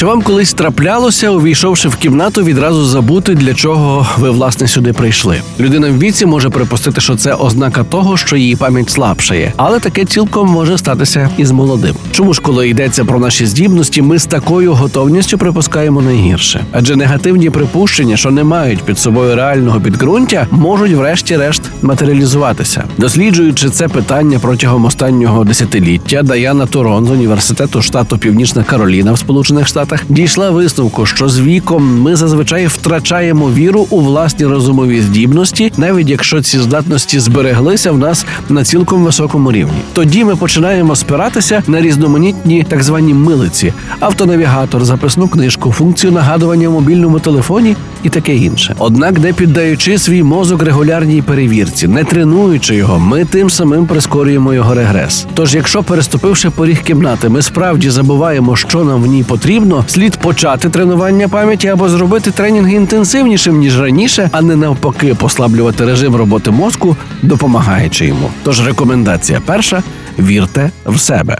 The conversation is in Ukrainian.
Чи вам колись траплялося, увійшовши в кімнату, відразу забути, для чого ви власне сюди прийшли? Людина в віці може припустити, що це ознака того, що її пам'ять слабшає, але таке цілком може статися і з молодим. Чому ж, коли йдеться про наші здібності, ми з такою готовністю припускаємо найгірше? Адже негативні припущення, що не мають під собою реального підґрунтя, можуть врешті-решт матеріалізуватися. Досліджуючи це питання протягом останнього десятиліття, Даяна Торон з університету штату Північна Кароліна в Сполучених Штатах дійшла висновку, що з віком ми зазвичай втрачаємо віру у власні розумові здібності, навіть якщо ці здатності збереглися в нас на цілком високому рівні. Тоді ми починаємо спиратися на різноманітні так звані милиці, автонавігатор, записну книжку, функцію нагадування в мобільному телефоні і таке інше. Однак, не піддаючи свій мозок регулярній перевірці, не тренуючи його, ми тим самим прискорюємо його регрес. Тож, якщо переступивши поріг кімнати, ми справді забуваємо, що нам в ній слід почати тренування пам'яті або зробити тренінги інтенсивнішим ніж раніше, а не навпаки послаблювати режим роботи мозку, допомагаючи йому. Тож рекомендація перша: вірте в себе.